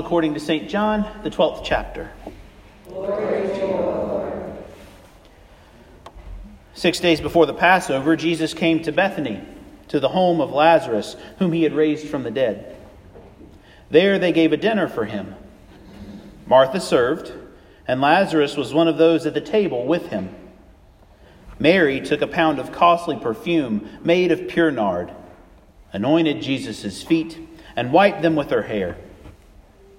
according to St. John, the 12th chapter. Six days before the Passover, Jesus came to Bethany, to the home of Lazarus, whom he had raised from the dead. There they gave a dinner for him. Martha served, and Lazarus was one of those at the table with him. Mary took a pound of costly perfume made of pure nard, anointed Jesus' feet, and wiped them with her hair.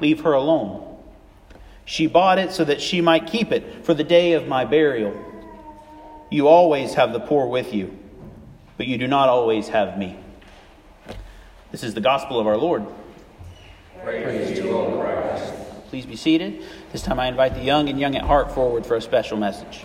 Leave her alone. She bought it so that she might keep it for the day of my burial. You always have the poor with you, but you do not always have me. This is the gospel of our Lord. Praise, Praise to you, Christ. Please be seated. This time I invite the young and young at heart forward for a special message.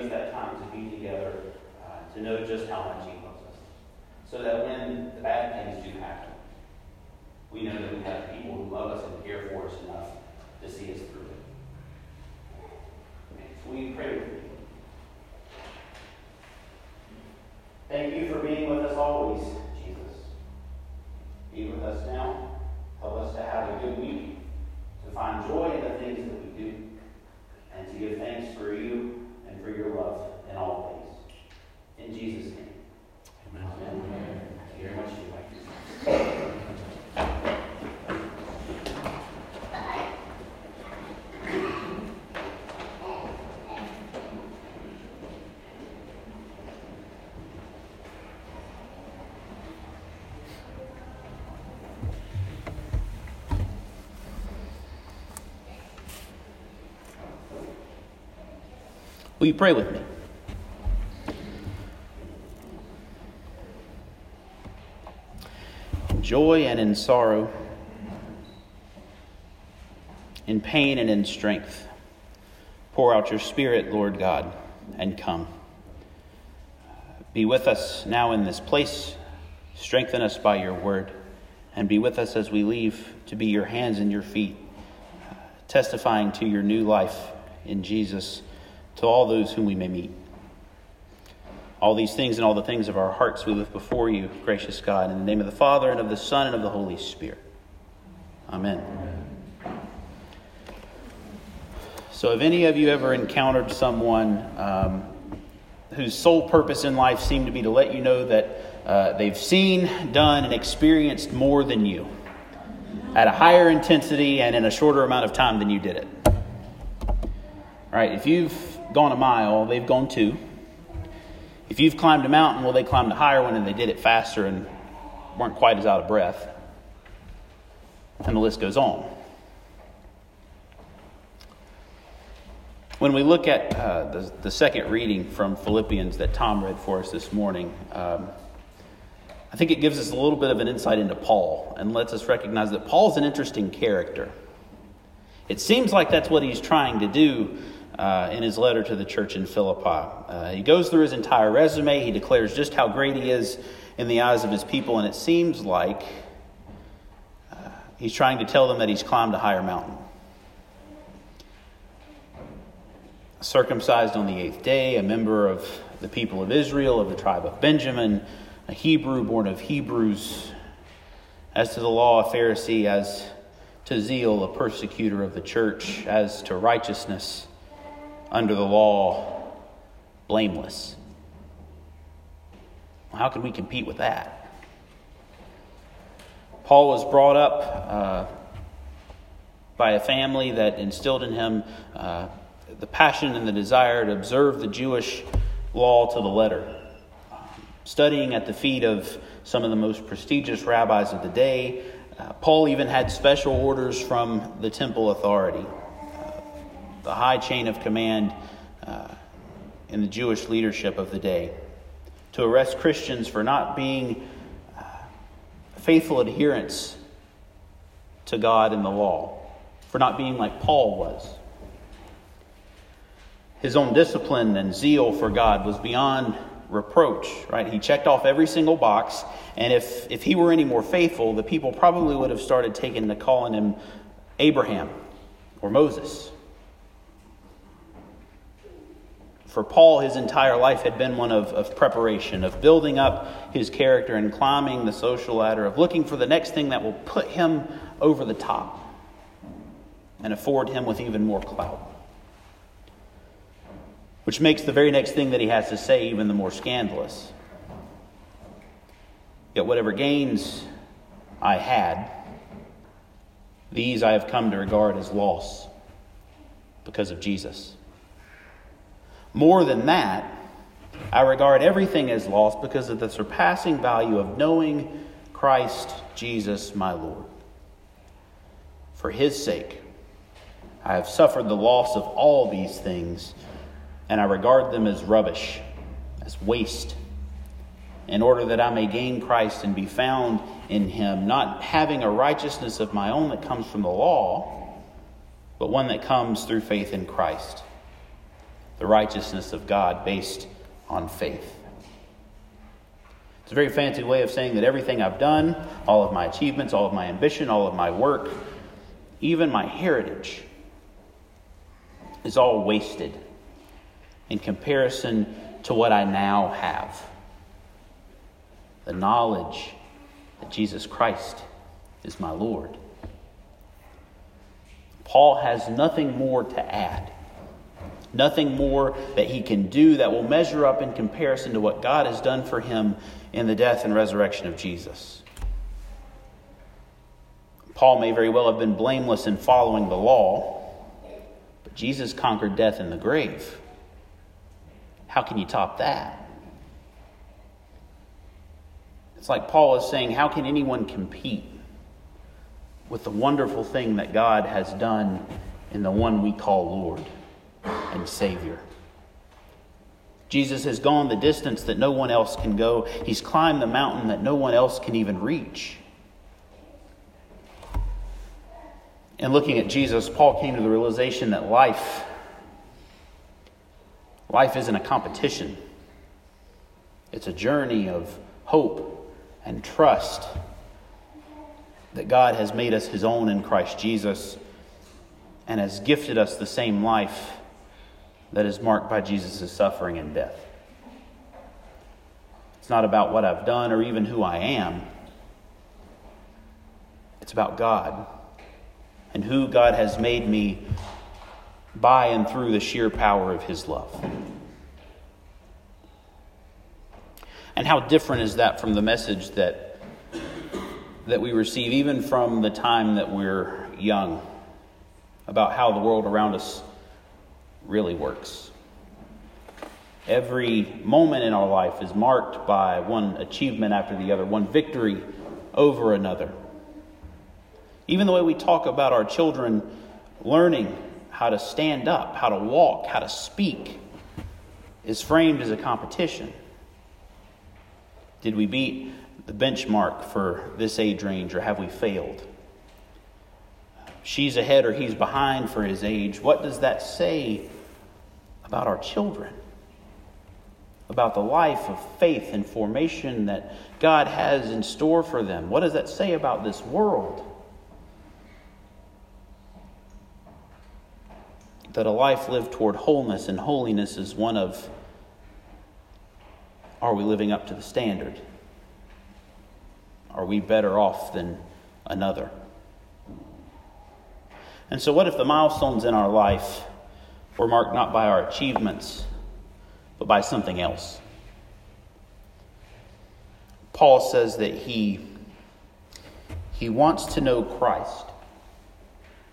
And God gave us that time to be together uh, to know just how much He loves us. So that when the bad things do happen, we know that we have people who love us and care for us enough to see us through it. So we pray with you. Thank you for being with us always, Jesus. Be with us now. Help us to have a good week, to find joy in the things that we do, and to give thanks for you and for your love in all things. In Jesus' name. Amen. Amen. Thank you very much. Will you pray with me? In joy and in sorrow, in pain and in strength, pour out your Spirit, Lord God, and come. Be with us now in this place. Strengthen us by your word, and be with us as we leave to be your hands and your feet, testifying to your new life in Jesus to all those whom we may meet. All these things and all the things of our hearts we lift before you, gracious God, in the name of the Father, and of the Son, and of the Holy Spirit. Amen. So, have any of you ever encountered someone um, whose sole purpose in life seemed to be to let you know that uh, they've seen, done, and experienced more than you at a higher intensity and in a shorter amount of time than you did it? All right, if you've gone a mile, they've gone two. If you've climbed a mountain, well, they climbed a higher one and they did it faster and weren't quite as out of breath. And the list goes on. When we look at uh, the, the, second reading from Philippians that Tom read for us this morning, um, I think it gives us a little bit of an insight into Paul and lets us recognize that Paul's an interesting character. It seems like that's what he's trying to do uh, in his letter to the church in Philippi. Uh, he goes through his entire resume, he declares just how great he is in the eyes of his people, and it seems like uh, he's trying to tell them that he's climbed a higher mountain. Circumcised on the eighth day, a member of the people of Israel, of the tribe of Benjamin, a Hebrew born of Hebrews, as to the law, a Pharisee, as to zeal, a persecutor of the church, as to righteousness, under the law, blameless. How can we compete with that? Paul was brought up uh, by a family that instilled in him uh, the passion and the desire to observe the Jewish law to the letter. Studying at the feet of some of the most prestigious rabbis of the day, uh, Paul even had special orders from the temple authority, the high chain of command uh, in the Jewish leadership of the day, to arrest Christians for not being uh, faithful adherents to God and the law, for not being like Paul was. His own discipline and zeal for God was beyond reproach, right? He checked off every single box, and if, if he were any more faithful, the people probably would have started taking to calling him Abraham or Moses. For Paul, his entire life had been one of, of preparation, of building up his character and climbing the social ladder, of looking for the next thing that will put him over the top and afford him with even more clout. Which makes the very next thing that he has to say even the more scandalous. Yet, whatever gains I had, these I have come to regard as loss because of Jesus. More than that, I regard everything as loss because of the surpassing value of knowing Christ Jesus my Lord. For his sake, I have suffered the loss of all these things, and I regard them as rubbish, as waste, in order that I may gain Christ and be found in him, not having a righteousness of my own that comes from the law, but one that comes through faith in Christ the righteousness of God based on faith. It's a very fancy way of saying that everything I've done, all of my achievements, all of my ambition, all of my work, even my heritage, is all wasted in comparison to what I now have the knowledge that Jesus Christ is my Lord. Paul has nothing more to add. Nothing more that he can do that will measure up in comparison to what God has done for him in the death and resurrection of Jesus. Paul may very well have been blameless in following the law, but Jesus conquered death in the grave. How can you top that? It's like Paul is saying, How can anyone compete with the wonderful thing that God has done in the one we call Lord? And Savior. Jesus has gone the distance that no one else can go. He's climbed the mountain that no one else can even reach. And looking at Jesus, Paul came to the realization that life life isn't a competition. It's a journey of hope and trust that God has made us his own in Christ Jesus and has gifted us the same life that is marked by Jesus' suffering and death. It's not about what I've done or even who I am. It's about God and who God has made me by and through the sheer power of His love. And how different is that from the message that, that we receive, even from the time that we're young, about how the world around us really works. Every moment in our life is marked by one achievement after the other, one victory over another. Even the way we talk about our children learning how to stand up, how to walk, how to speak, is framed as a competition. Did we beat the benchmark for this age range, or have we failed? She's ahead or he's behind for his age. What does that say about our children, about the life of faith and formation that God has in store for them. What does that say about this world? That a life lived toward wholeness and holiness is one of are we living up to the standard? Are we better off than another? And so, what if the milestones in our life we're marked not by our achievements, but by something else. Paul says that he, he wants to know Christ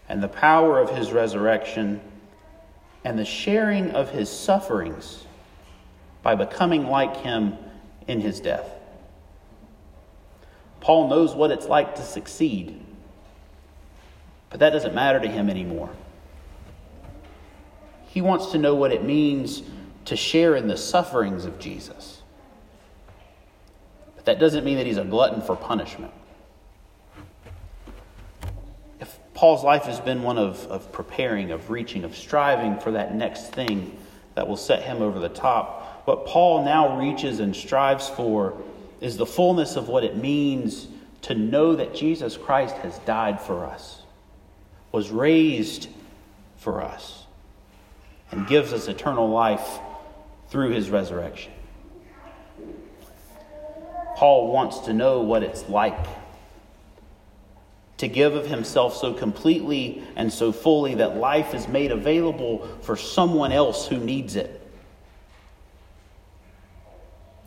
and the power of his resurrection and the sharing of his sufferings by becoming like him in his death. Paul knows what it's like to succeed, but that doesn't matter to him anymore. He wants to know what it means to share in the sufferings of Jesus. But that doesn't mean that he's a glutton for punishment. If Paul's life has been one of, of preparing, of reaching, of striving for that next thing that will set him over the top, what Paul now reaches and strives for is the fullness of what it means to know that Jesus Christ has died for us, was raised for us and gives us eternal life through his resurrection. Paul wants to know what it's like to give of himself so completely and so fully that life is made available for someone else who needs it.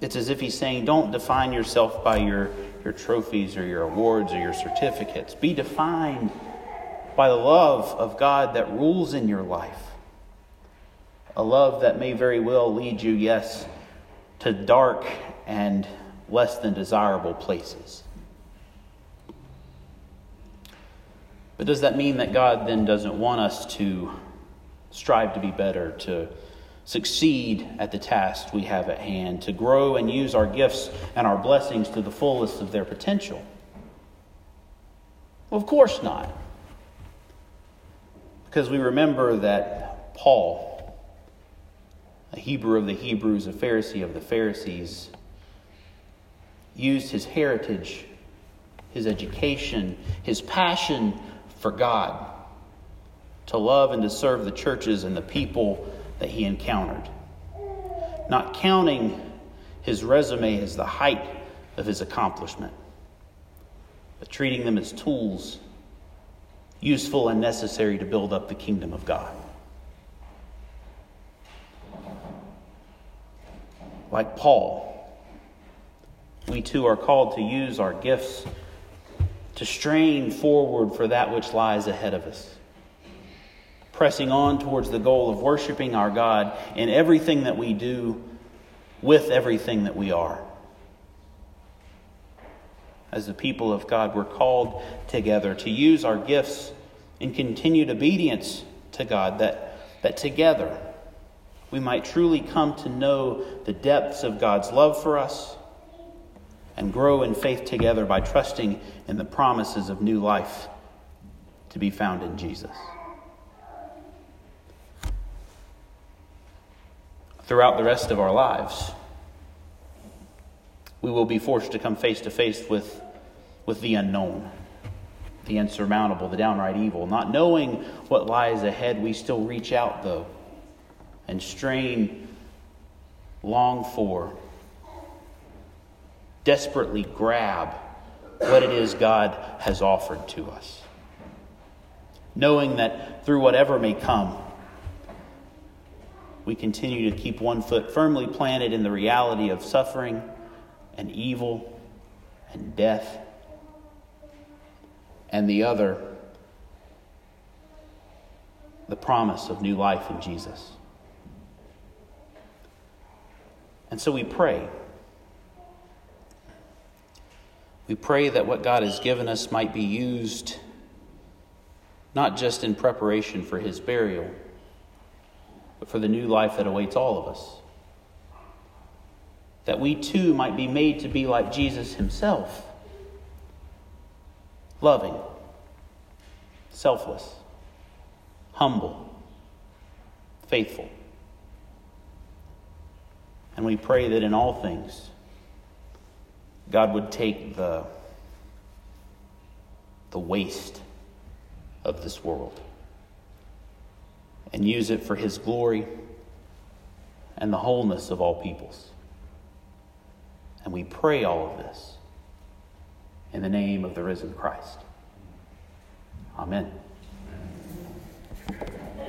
It's as if he's saying, don't define yourself by your, your trophies or your awards or your certificates. Be defined by the love of God that rules in your life. A love that may very well lead you, yes, to dark and less than desirable places. But does that mean that God then doesn't want us to strive to be better, to succeed at the task we have at hand, to grow and use our gifts and our blessings to the fullest of their potential? Well, of course not. Because we remember that Paul, a Hebrew of the Hebrews, a Pharisee of the Pharisees, used his heritage, his education, his passion for God to love and to serve the churches and the people that he encountered. Not counting his resume as the height of his accomplishment, but treating them as tools useful and necessary to build up the kingdom of God. Like Paul, we too are called to use our gifts to strain forward for that which lies ahead of us, pressing on towards the goal of worshiping our God in everything that we do with everything that we are. As the people of God, we're called together to use our gifts in continued obedience to God, that, that together we might truly come to know the depths of God's love for us and grow in faith together by trusting in the promises of new life to be found in Jesus. Throughout the rest of our lives, we will be forced to come face to face with, with the unknown, the insurmountable, the downright evil. Not knowing what lies ahead, we still reach out, though, and strain, long for, desperately grab what it is God has offered to us. Knowing that through whatever may come, we continue to keep one foot firmly planted in the reality of suffering and evil and death, and the other, the promise of new life in Jesus. And so we pray. We pray that what God has given us might be used not just in preparation for his burial, but for the new life that awaits all of us. That we too might be made to be like Jesus himself loving, selfless, humble, faithful. And we pray that in all things, God would take the, the waste of this world and use it for his glory and the wholeness of all peoples. And we pray all of this in the name of the risen Christ. Amen.